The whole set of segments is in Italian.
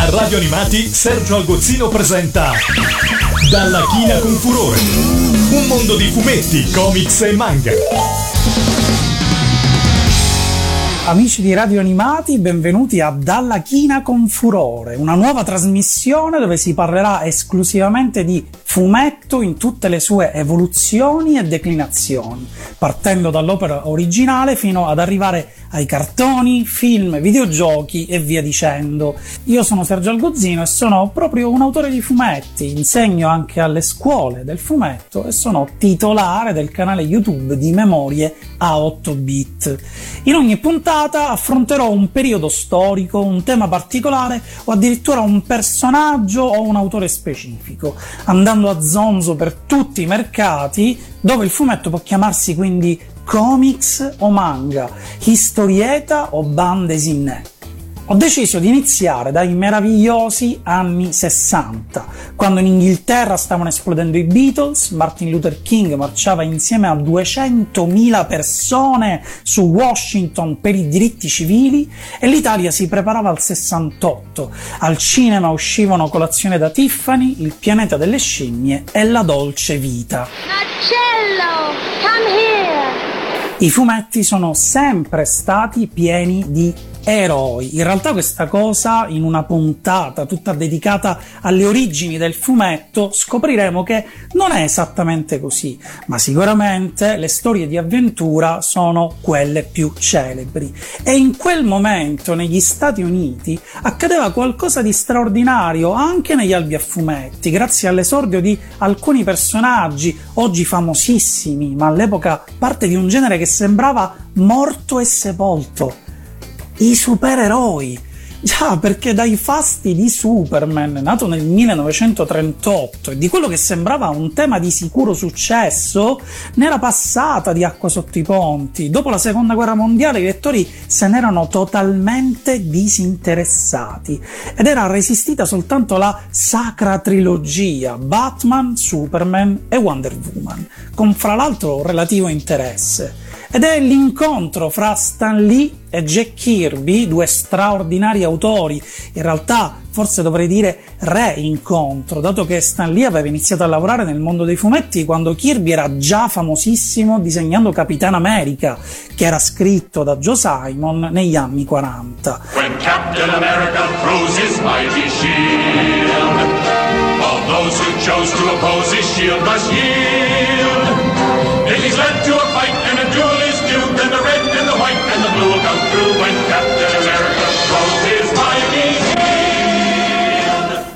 Da Radio Animati Sergio Algozzino presenta Dalla china con furore. Un mondo di fumetti, comics e manga. Amici di Radio Animati, benvenuti a Dalla China con Furore, una nuova trasmissione dove si parlerà esclusivamente di fumetto in tutte le sue evoluzioni e declinazioni, partendo dall'opera originale fino ad arrivare ai cartoni, film, videogiochi e via dicendo. Io sono Sergio Algozzino e sono proprio un autore di fumetti, insegno anche alle scuole del fumetto e sono titolare del canale YouTube di Memorie a 8 bit. In ogni puntata affronterò un periodo storico, un tema particolare o addirittura un personaggio o un autore specifico, andando a zonzo per tutti i mercati dove il fumetto può chiamarsi quindi comics o manga, historieta o bande dessinée. Ho deciso di iniziare dai meravigliosi anni 60, quando in Inghilterra stavano esplodendo i Beatles, Martin Luther King marciava insieme a 200.000 persone su Washington per i diritti civili e l'Italia si preparava al 68. Al cinema uscivano Colazione da Tiffany, Il pianeta delle scimmie e La dolce vita. Marcello, come here! I fumetti sono sempre stati pieni di eroi. In realtà questa cosa, in una puntata tutta dedicata alle origini del fumetto, scopriremo che non è esattamente così, ma sicuramente le storie di avventura sono quelle più celebri. E in quel momento negli Stati Uniti accadeva qualcosa di straordinario anche negli albi a fumetti, grazie all'esordio di alcuni personaggi oggi famosissimi, ma all'epoca parte di un genere che sembrava morto e sepolto i supereroi. Già, perché dai fasti di Superman, nato nel 1938, e di quello che sembrava un tema di sicuro successo, n'era passata di acqua sotto i ponti. Dopo la seconda guerra mondiale i lettori se n'erano totalmente disinteressati ed era resistita soltanto la sacra trilogia Batman, Superman e Wonder Woman, con fra l'altro relativo interesse ed è l'incontro fra Stan Lee e Jack Kirby, due straordinari autori, in realtà forse dovrei dire re-incontro, dato che Stan Lee aveva iniziato a lavorare nel mondo dei fumetti quando Kirby era già famosissimo disegnando Capitan America, che era scritto da Joe Simon negli anni 40. When Captain America throws his mighty shield, all those who chose to oppose his shield must yield. If he's led to a fight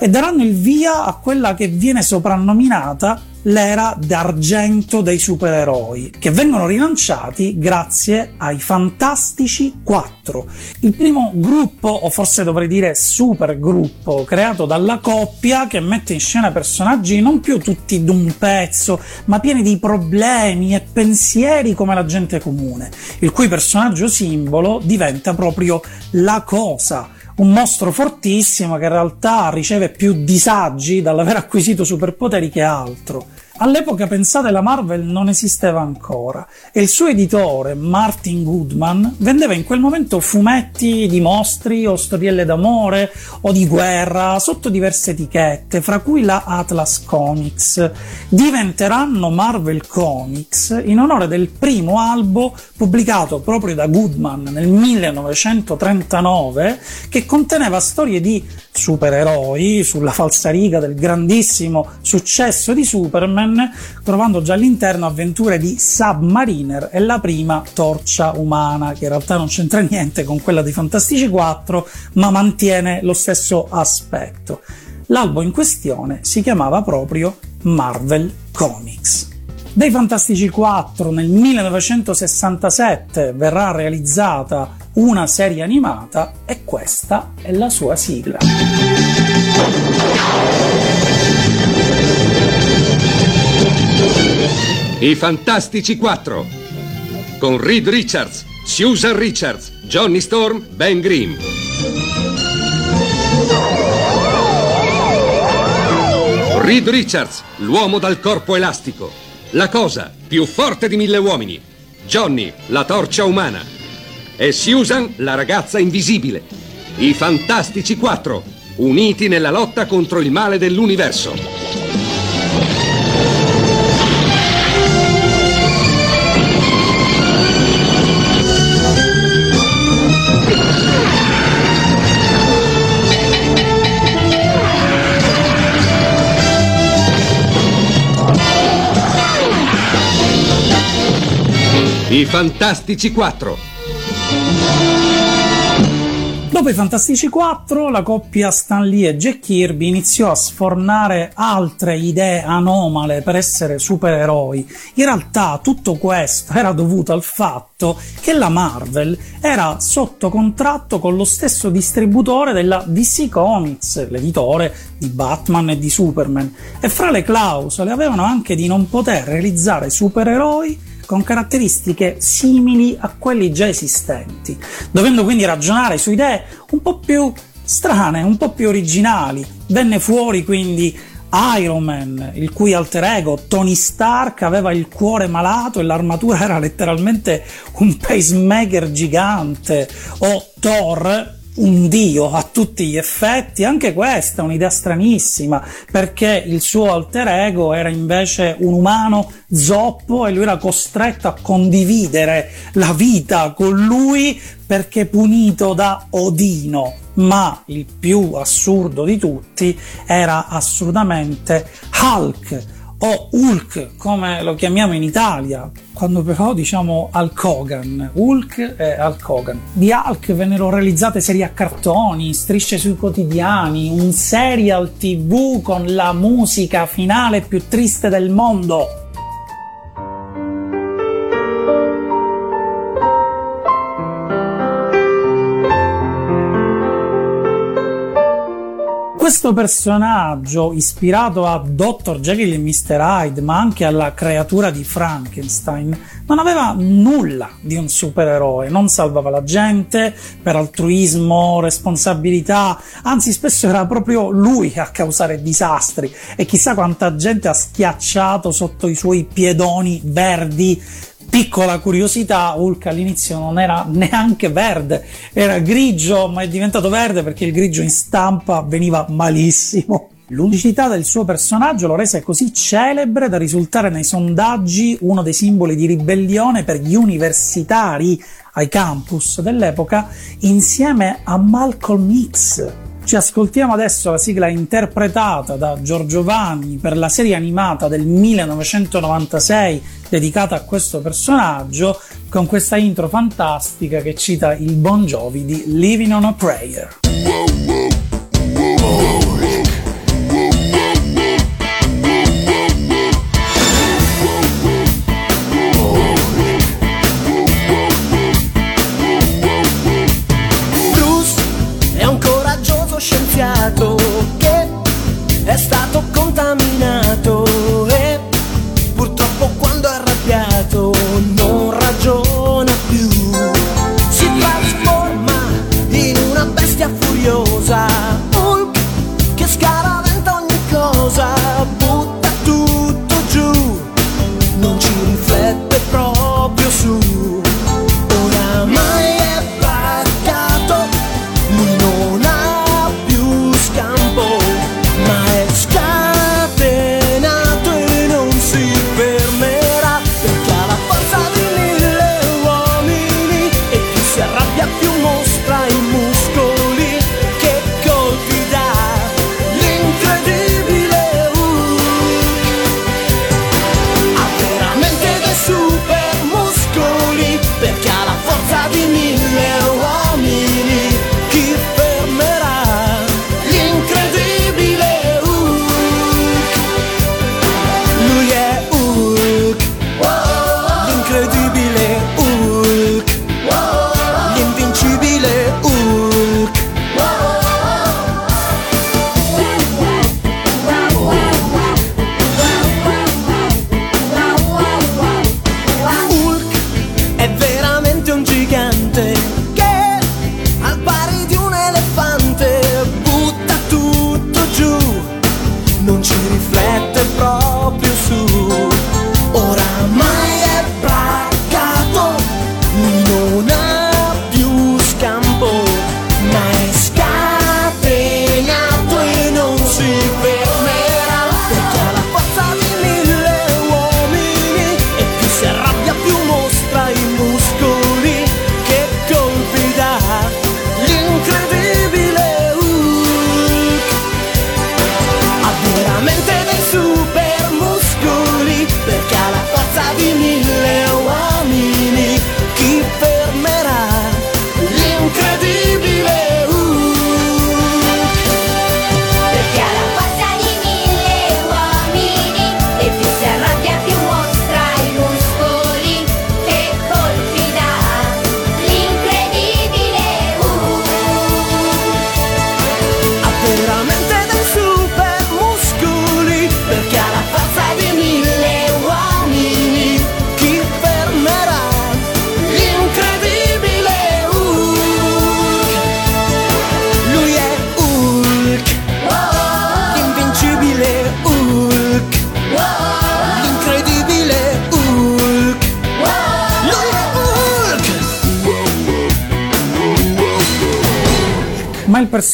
E daranno il via a quella che viene soprannominata l'era d'argento dei supereroi, che vengono rilanciati grazie ai Fantastici 4, il primo gruppo, o forse dovrei dire supergruppo, creato dalla coppia che mette in scena personaggi non più tutti d'un pezzo, ma pieni di problemi e pensieri come la gente comune, il cui personaggio simbolo diventa proprio la cosa un mostro fortissimo che in realtà riceve più disagi dall'aver acquisito superpoteri che altro. All'epoca, pensate, la Marvel non esisteva ancora e il suo editore, Martin Goodman, vendeva in quel momento fumetti di mostri o storielle d'amore o di guerra sotto diverse etichette, fra cui la Atlas Comics. Diventeranno Marvel Comics in onore del primo albo pubblicato proprio da Goodman nel 1939 che conteneva storie di supereroi sulla falsariga del grandissimo successo di Superman, trovando già all'interno avventure di Submariner e la prima torcia umana, che in realtà non c'entra niente con quella dei Fantastici 4, ma mantiene lo stesso aspetto. L'albo in questione si chiamava proprio Marvel Comics. Dei Fantastici 4 nel 1967 verrà realizzata una serie animata e questa è la sua sigla. I Fantastici 4 con Reed Richards, Susan Richards, Johnny Storm, Ben Grimm. Reed Richards, l'uomo dal corpo elastico. La cosa più forte di mille uomini. Johnny, la torcia umana. E Susan, la ragazza invisibile. I Fantastici 4. uniti nella lotta contro il male dell'universo. I Fantastici 4 Dopo i Fantastici 4, la coppia Stan Lee e Jack Kirby iniziò a sfornare altre idee anomale per essere supereroi. In realtà tutto questo era dovuto al fatto che la Marvel era sotto contratto con lo stesso distributore della DC Comics, l'editore di Batman e di Superman, e fra le clausole avevano anche di non poter realizzare supereroi con caratteristiche simili a quelli già esistenti, dovendo quindi ragionare su idee un po' più strane, un po' più originali. Venne fuori quindi Iron Man, il cui alter ego Tony Stark aveva il cuore malato e l'armatura era letteralmente un pacemaker gigante, o Thor, un dio a tutti gli effetti, anche questa è un'idea stranissima, perché il suo alter ego era invece un umano zoppo e lui era costretto a condividere la vita con lui perché punito da Odino. Ma il più assurdo di tutti era assolutamente Hulk, o Hulk come lo chiamiamo in Italia, quando però diciamo Hulk Hogan, Hulk e Hulk Hogan. Di Hulk vennero realizzate serie a cartoni, strisce sui quotidiani, un serial tv con la musica finale più triste del mondo. Questo personaggio, ispirato a Dr. Jekyll e Mr. Hyde, ma anche alla creatura di Frankenstein, non aveva nulla di un supereroe, non salvava la gente per altruismo, responsabilità, anzi spesso era proprio lui a causare disastri e chissà quanta gente ha schiacciato sotto i suoi piedoni verdi Piccola curiosità, Hulk all'inizio non era neanche verde, era grigio, ma è diventato verde perché il grigio in stampa veniva malissimo. L'unicità del suo personaggio lo rese così celebre da risultare nei sondaggi uno dei simboli di ribellione per gli universitari ai campus dell'epoca insieme a Malcolm X, ci ascoltiamo adesso la sigla interpretata da Giorgio Vanni per la serie animata del 1996 dedicata a questo personaggio con questa intro fantastica che cita il Bon Jovi di Living on a Prayer. Ma il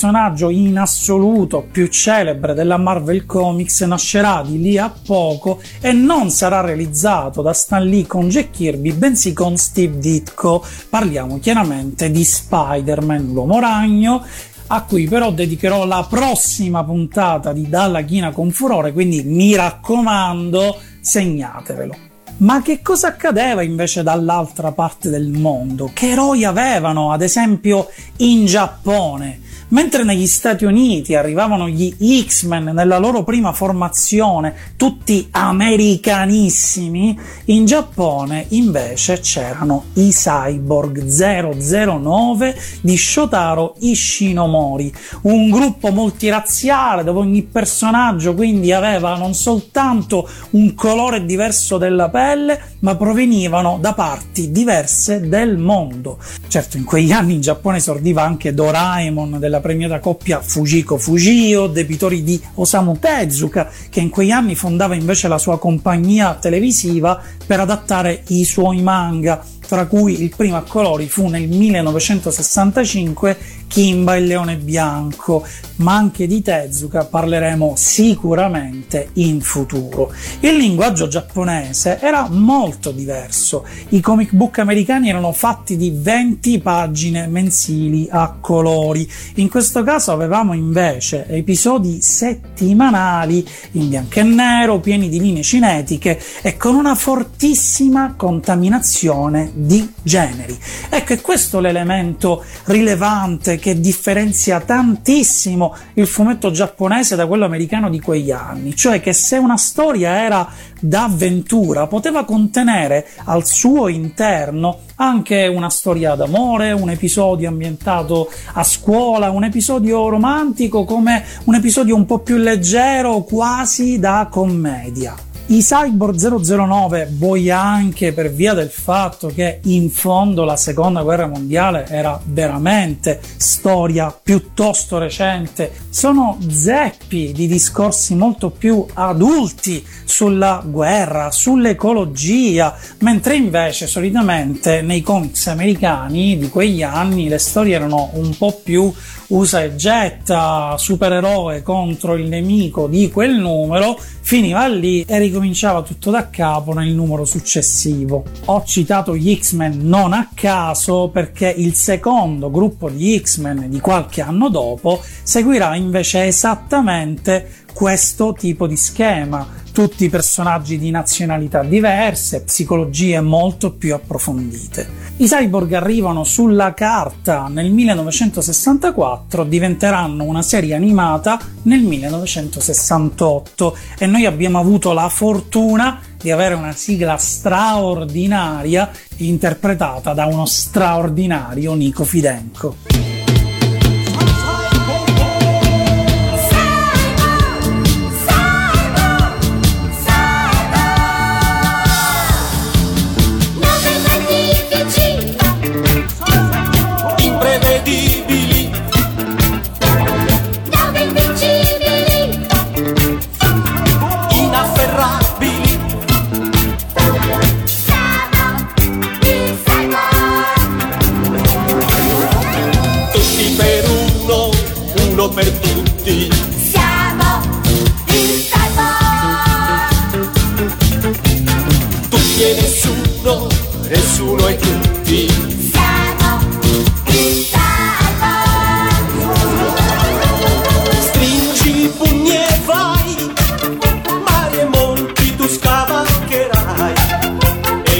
personaggio in assoluto più celebre della Marvel Comics nascerà di lì a poco e non sarà realizzato da Stan Lee con Jack Kirby, bensì con Steve Ditko. Parliamo chiaramente di Spider-Man, l'uomo ragno, a cui però dedicherò la prossima puntata di Dalla China con Furore, quindi mi raccomando, segnatevelo. Ma che cosa accadeva invece dall'altra parte del mondo? Che eroi avevano, ad esempio, in Giappone? Mentre negli Stati Uniti arrivavano gli X-Men nella loro prima formazione, tutti americanissimi, in Giappone invece c'erano i Cyborg 009 di Shotaro Ishinomori, un gruppo multirazziale dove ogni personaggio quindi aveva non soltanto un colore diverso della pelle, ma provenivano da parti diverse del mondo. Certo, in quegli anni in Giappone esordiva anche Doraemon della premiata coppia Fujiko Fujio, debitori di Osamu Tezuka, che in quegli anni fondava invece la sua compagnia televisiva per adattare i suoi manga, tra cui il primo a colori fu nel 1965 Kimba il leone bianco, ma anche di Tezuka parleremo sicuramente in futuro. Il linguaggio giapponese era molto diverso, i comic book americani erano fatti di 20 pagine mensili a colori, in questo caso avevamo invece episodi settimanali in bianco e nero, pieni di linee cinetiche e con una fortissima contaminazione di generi. Ecco, è questo l'elemento rilevante che differenzia tantissimo il fumetto giapponese da quello americano di quegli anni, cioè che se una storia era d'avventura poteva contenere al suo interno anche una storia d'amore, un episodio ambientato a scuola, un episodio romantico come un episodio un po' più leggero, quasi da commedia. I Cyborg 009, vuoi anche per via del fatto che in fondo la seconda guerra mondiale era veramente storia piuttosto recente, sono zeppi di discorsi molto più adulti sulla guerra, sull'ecologia, mentre invece solitamente nei comics americani di quegli anni le storie erano un po' più usa e getta, supereroe contro il nemico di quel numero, finiva lì e ricominciava tutto da capo nel numero successivo. Ho citato gli X-Men non a caso perché il secondo gruppo di X-Men di qualche anno dopo seguirà invece esattamente questo tipo di schema tutti personaggi di nazionalità diverse, psicologie molto più approfondite. I cyborg arrivano sulla carta nel 1964, diventeranno una serie animata nel 1968 e noi abbiamo avuto la fortuna di avere una sigla straordinaria interpretata da uno straordinario Nico Fidenco.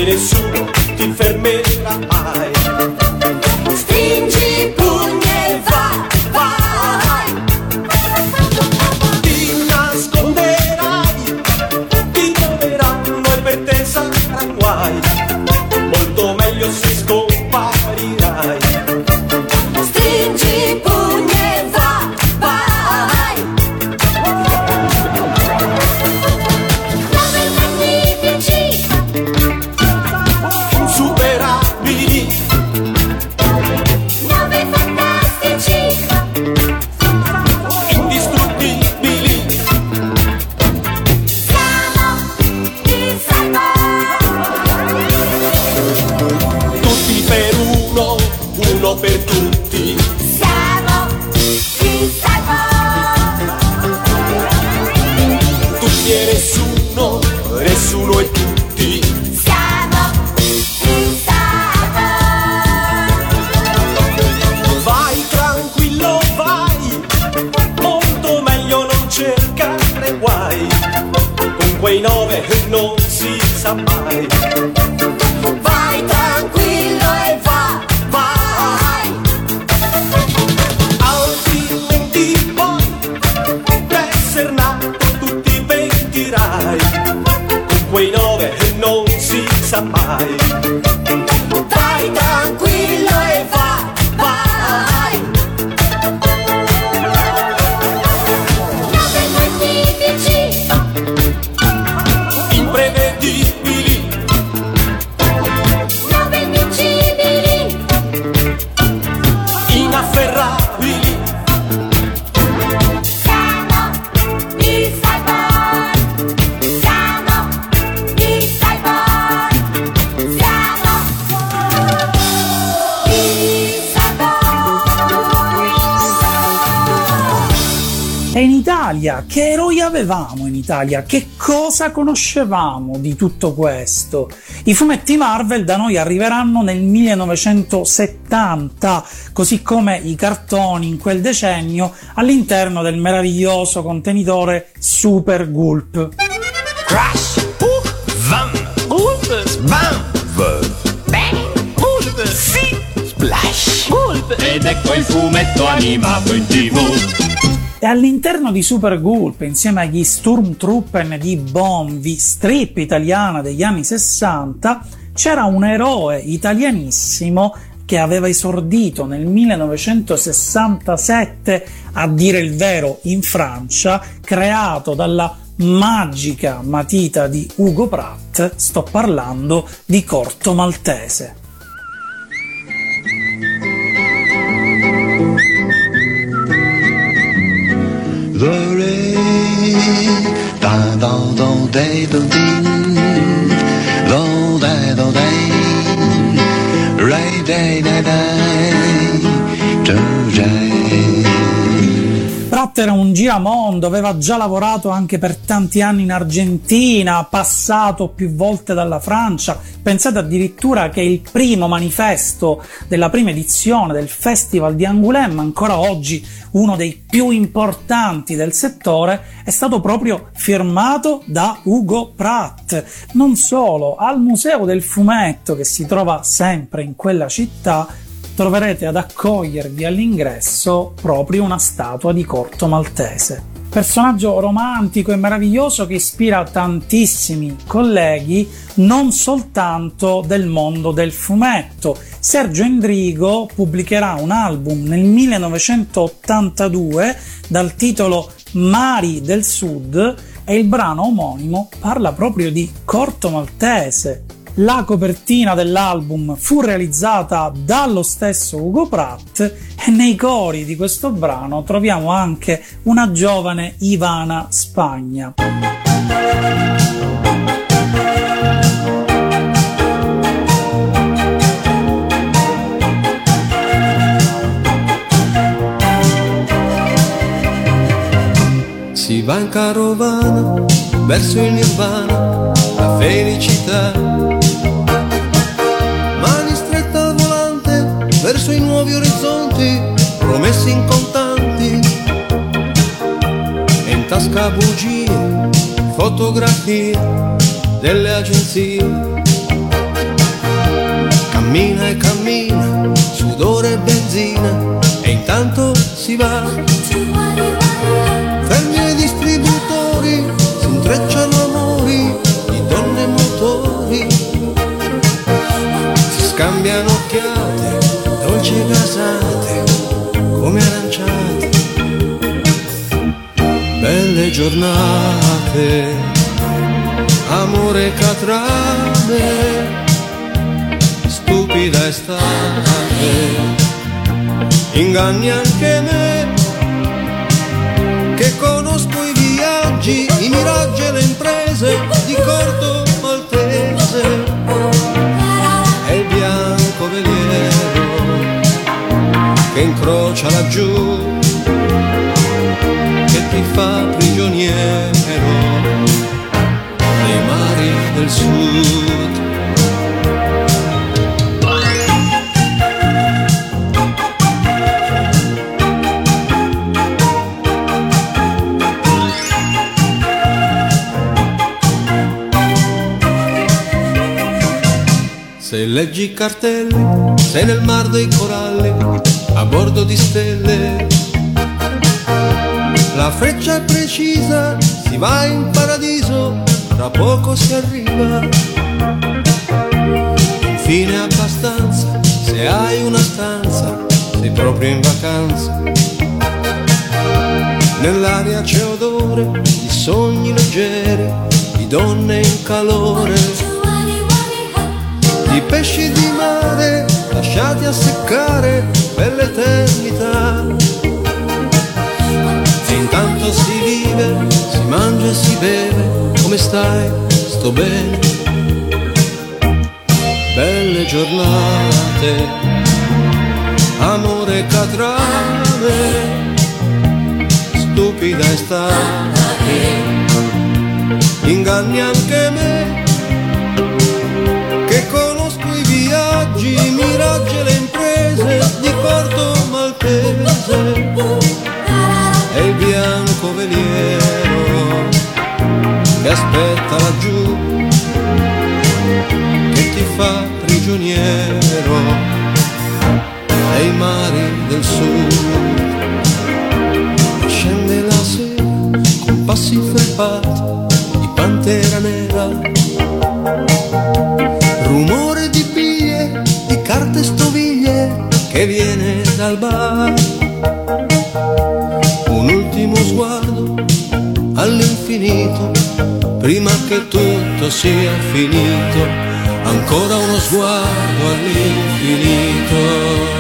eres uno. Italia, che eroi avevamo in Italia? Che cosa conoscevamo di tutto questo? I fumetti Marvel da noi arriveranno nel 1970, così come i cartoni in quel decennio all'interno del meraviglioso contenitore Super Gulp. Crash, Hook, Vam, Gulp, Bam, Bang, Gulp, Sì, Splash, Gulp. Ed ecco il fumetto animato in tv. E all'interno di Super Gulp, insieme agli Sturmtruppen di Bonvi, strip italiana degli anni 60, c'era un eroe italianissimo che aveva esordito nel 1967, a dire il vero, in Francia, creato dalla magica matita di Ugo Pratt, sto parlando di Corto Maltese. The rain, da da da day da ding, do da da day, ray day day day, era un giramondo, aveva già lavorato anche per tanti anni in Argentina, passato più volte dalla Francia. Pensate addirittura che il primo manifesto della prima edizione del Festival di Angoulême, ancora oggi uno dei più importanti del settore, è stato proprio firmato da Ugo Pratt. Non solo, al Museo del Fumetto che si trova sempre in quella città troverete ad accogliervi all'ingresso proprio una statua di Corto Maltese. Personaggio romantico e meraviglioso che ispira tantissimi colleghi non soltanto del mondo del fumetto. Sergio Endrigo pubblicherà un album nel 1982 dal titolo Mari del Sud e il brano omonimo parla proprio di Corto Maltese, la copertina dell'album fu realizzata dallo stesso Ugo Pratt e nei cori di questo brano troviamo anche una giovane Ivana Spagna. Si va in carovana verso il nirvana, la felicità. Nuovi orizzonti, promessi in contanti. E in tasca bugie, fotografie delle agenzie. Cammina e cammina, sudore e benzina, e intanto si va. E gasate, come aranciate. Belle giornate, amore catrame, stupida estate, inganni anche me che conosco i viaggi, i miraggi e le imprese di corto maltese. che incrocia laggiù, che ti fa prigioniero nei mari del sud. Se leggi i cartelli, sei nel mar dei coralli, a bordo di stelle. La freccia è precisa, si va in paradiso, tra poco si arriva. Infine abbastanza, se hai una stanza, sei proprio in vacanza. Nell'aria c'è odore di sogni leggeri, di donne in calore, di pesci di mare lasciati a seccare per l'eternità. E intanto si vive, si mangia e si beve, come stai? Sto bene. Belle giornate, amore catrame stupida estate inganni anche me bianco veliero che aspetta laggiù che ti fa prigioniero dei mari del sud. Scende la sera con passi felpati di pantera nera. Rumore di biglie di carte stoviglie che viene dal bar all'infinito prima che tutto sia finito ancora uno sguardo all'infinito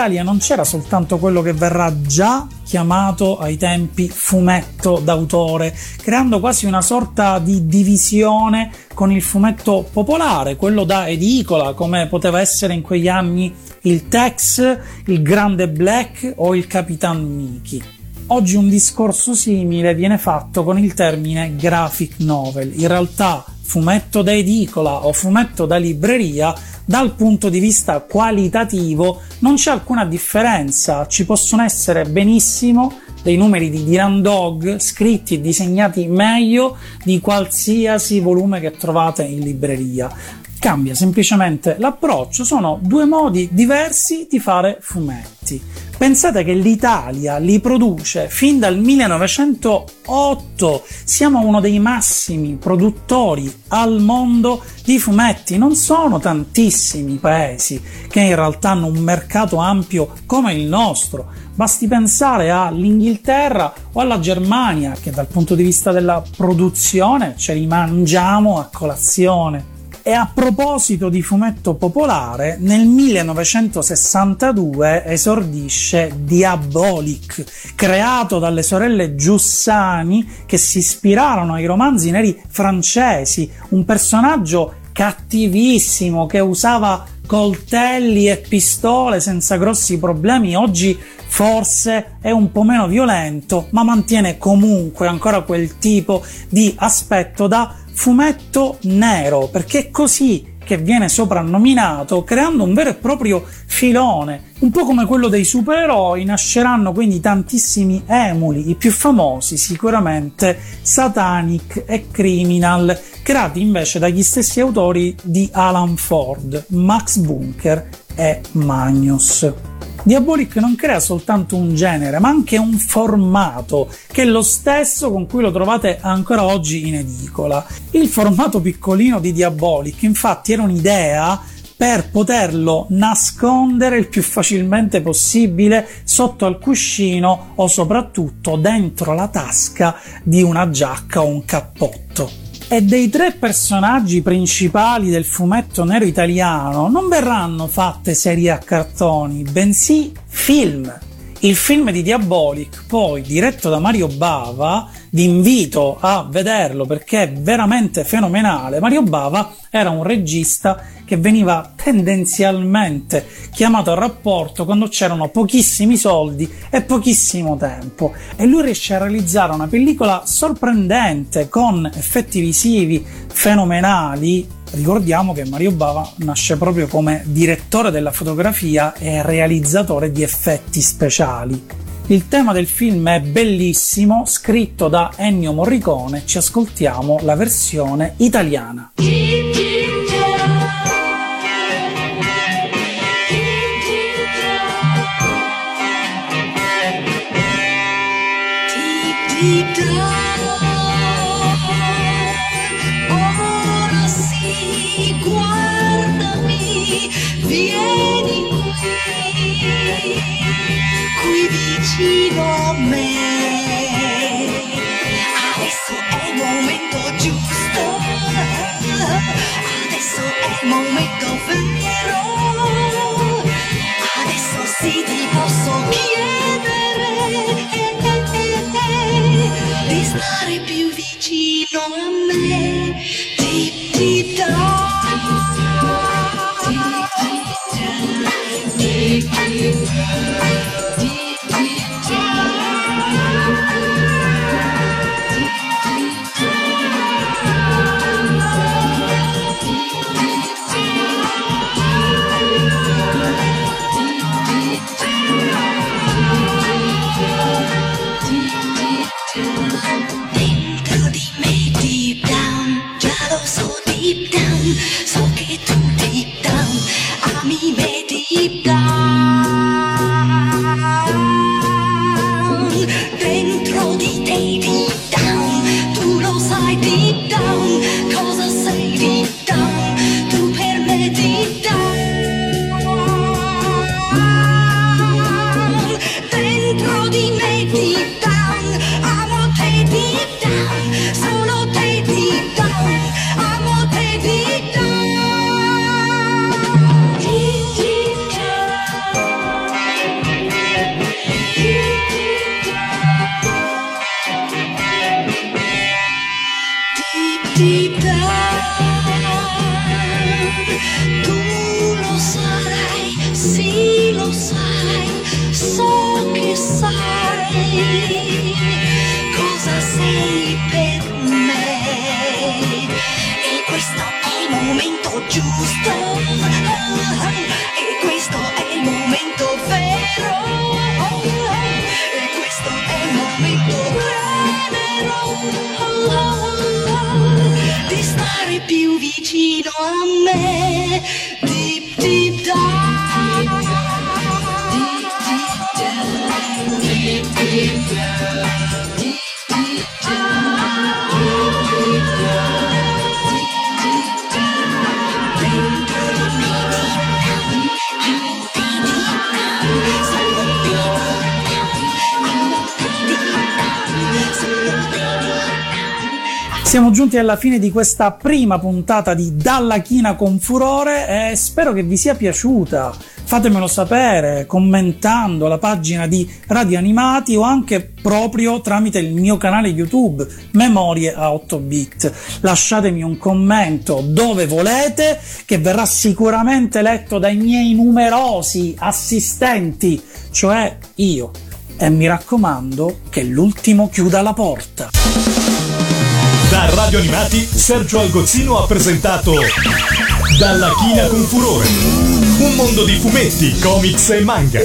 Italia non c'era soltanto quello che verrà già chiamato ai tempi fumetto d'autore, creando quasi una sorta di divisione con il fumetto popolare, quello da edicola, come poteva essere in quegli anni il Tex, il Grande Black o il Capitan Mickey. Oggi un discorso simile viene fatto con il termine graphic novel. In realtà fumetto da edicola o fumetto da libreria dal punto di vista qualitativo non c'è alcuna differenza, ci possono essere benissimo dei numeri di Dylan Dog scritti e disegnati meglio di qualsiasi volume che trovate in libreria. Cambia semplicemente l'approccio, sono due modi diversi di fare fumetti. Pensate che l'Italia li produce fin dal 1908, siamo uno dei massimi produttori al mondo di fumetti, non sono tantissimi paesi che in realtà hanno un mercato ampio come il nostro, basti pensare all'Inghilterra o alla Germania che dal punto di vista della produzione ce li mangiamo a colazione. E a proposito di fumetto popolare, nel 1962 esordisce Diabolic, creato dalle sorelle Giussani che si ispirarono ai romanzi neri francesi, un personaggio cattivissimo che usava coltelli e pistole senza grossi problemi. Oggi forse è un po' meno violento, ma mantiene comunque ancora quel tipo di aspetto da fumetto nero, perché è così che viene soprannominato, creando un vero e proprio filone. Un po' come quello dei supereroi, nasceranno quindi tantissimi emuli, i più famosi sicuramente Satanic e Criminal, creati invece dagli stessi autori di Alan Ford, Max Bunker e Magnus. Diabolic non crea soltanto un genere, ma anche un formato, che è lo stesso con cui lo trovate ancora oggi in edicola. Il formato piccolino di Diabolic, infatti, era un'idea per poterlo nascondere il più facilmente possibile sotto al cuscino o soprattutto dentro la tasca di una giacca o un cappotto. E dei tre personaggi principali del fumetto nero italiano non verranno fatte serie a cartoni, bensì film. Il film di Diabolic, poi diretto da Mario Bava, vi invito a vederlo perché è veramente fenomenale. Mario Bava era un regista che veniva tendenzialmente chiamato a rapporto quando c'erano pochissimi soldi e pochissimo tempo e lui riesce a realizzare una pellicola sorprendente con effetti visivi fenomenali Ricordiamo che Mario Bava nasce proprio come direttore della fotografia e realizzatore di effetti speciali. Il tema del film è bellissimo, scritto da Ennio Morricone, ci ascoltiamo la versione italiana. Siamo giunti alla fine di questa prima puntata di Dalla China con Furore e spero che vi sia piaciuta. Fatemelo sapere commentando la pagina di Radio Animati o anche proprio tramite il mio canale YouTube Memorie a 8 bit. Lasciatemi un commento dove volete che verrà sicuramente letto dai miei numerosi assistenti, cioè io. E mi raccomando che l'ultimo chiuda la porta. Da Radio Animati, Sergio Algozzino ha presentato Dalla China con Furore. Un mondo di fumetti, comics e manga.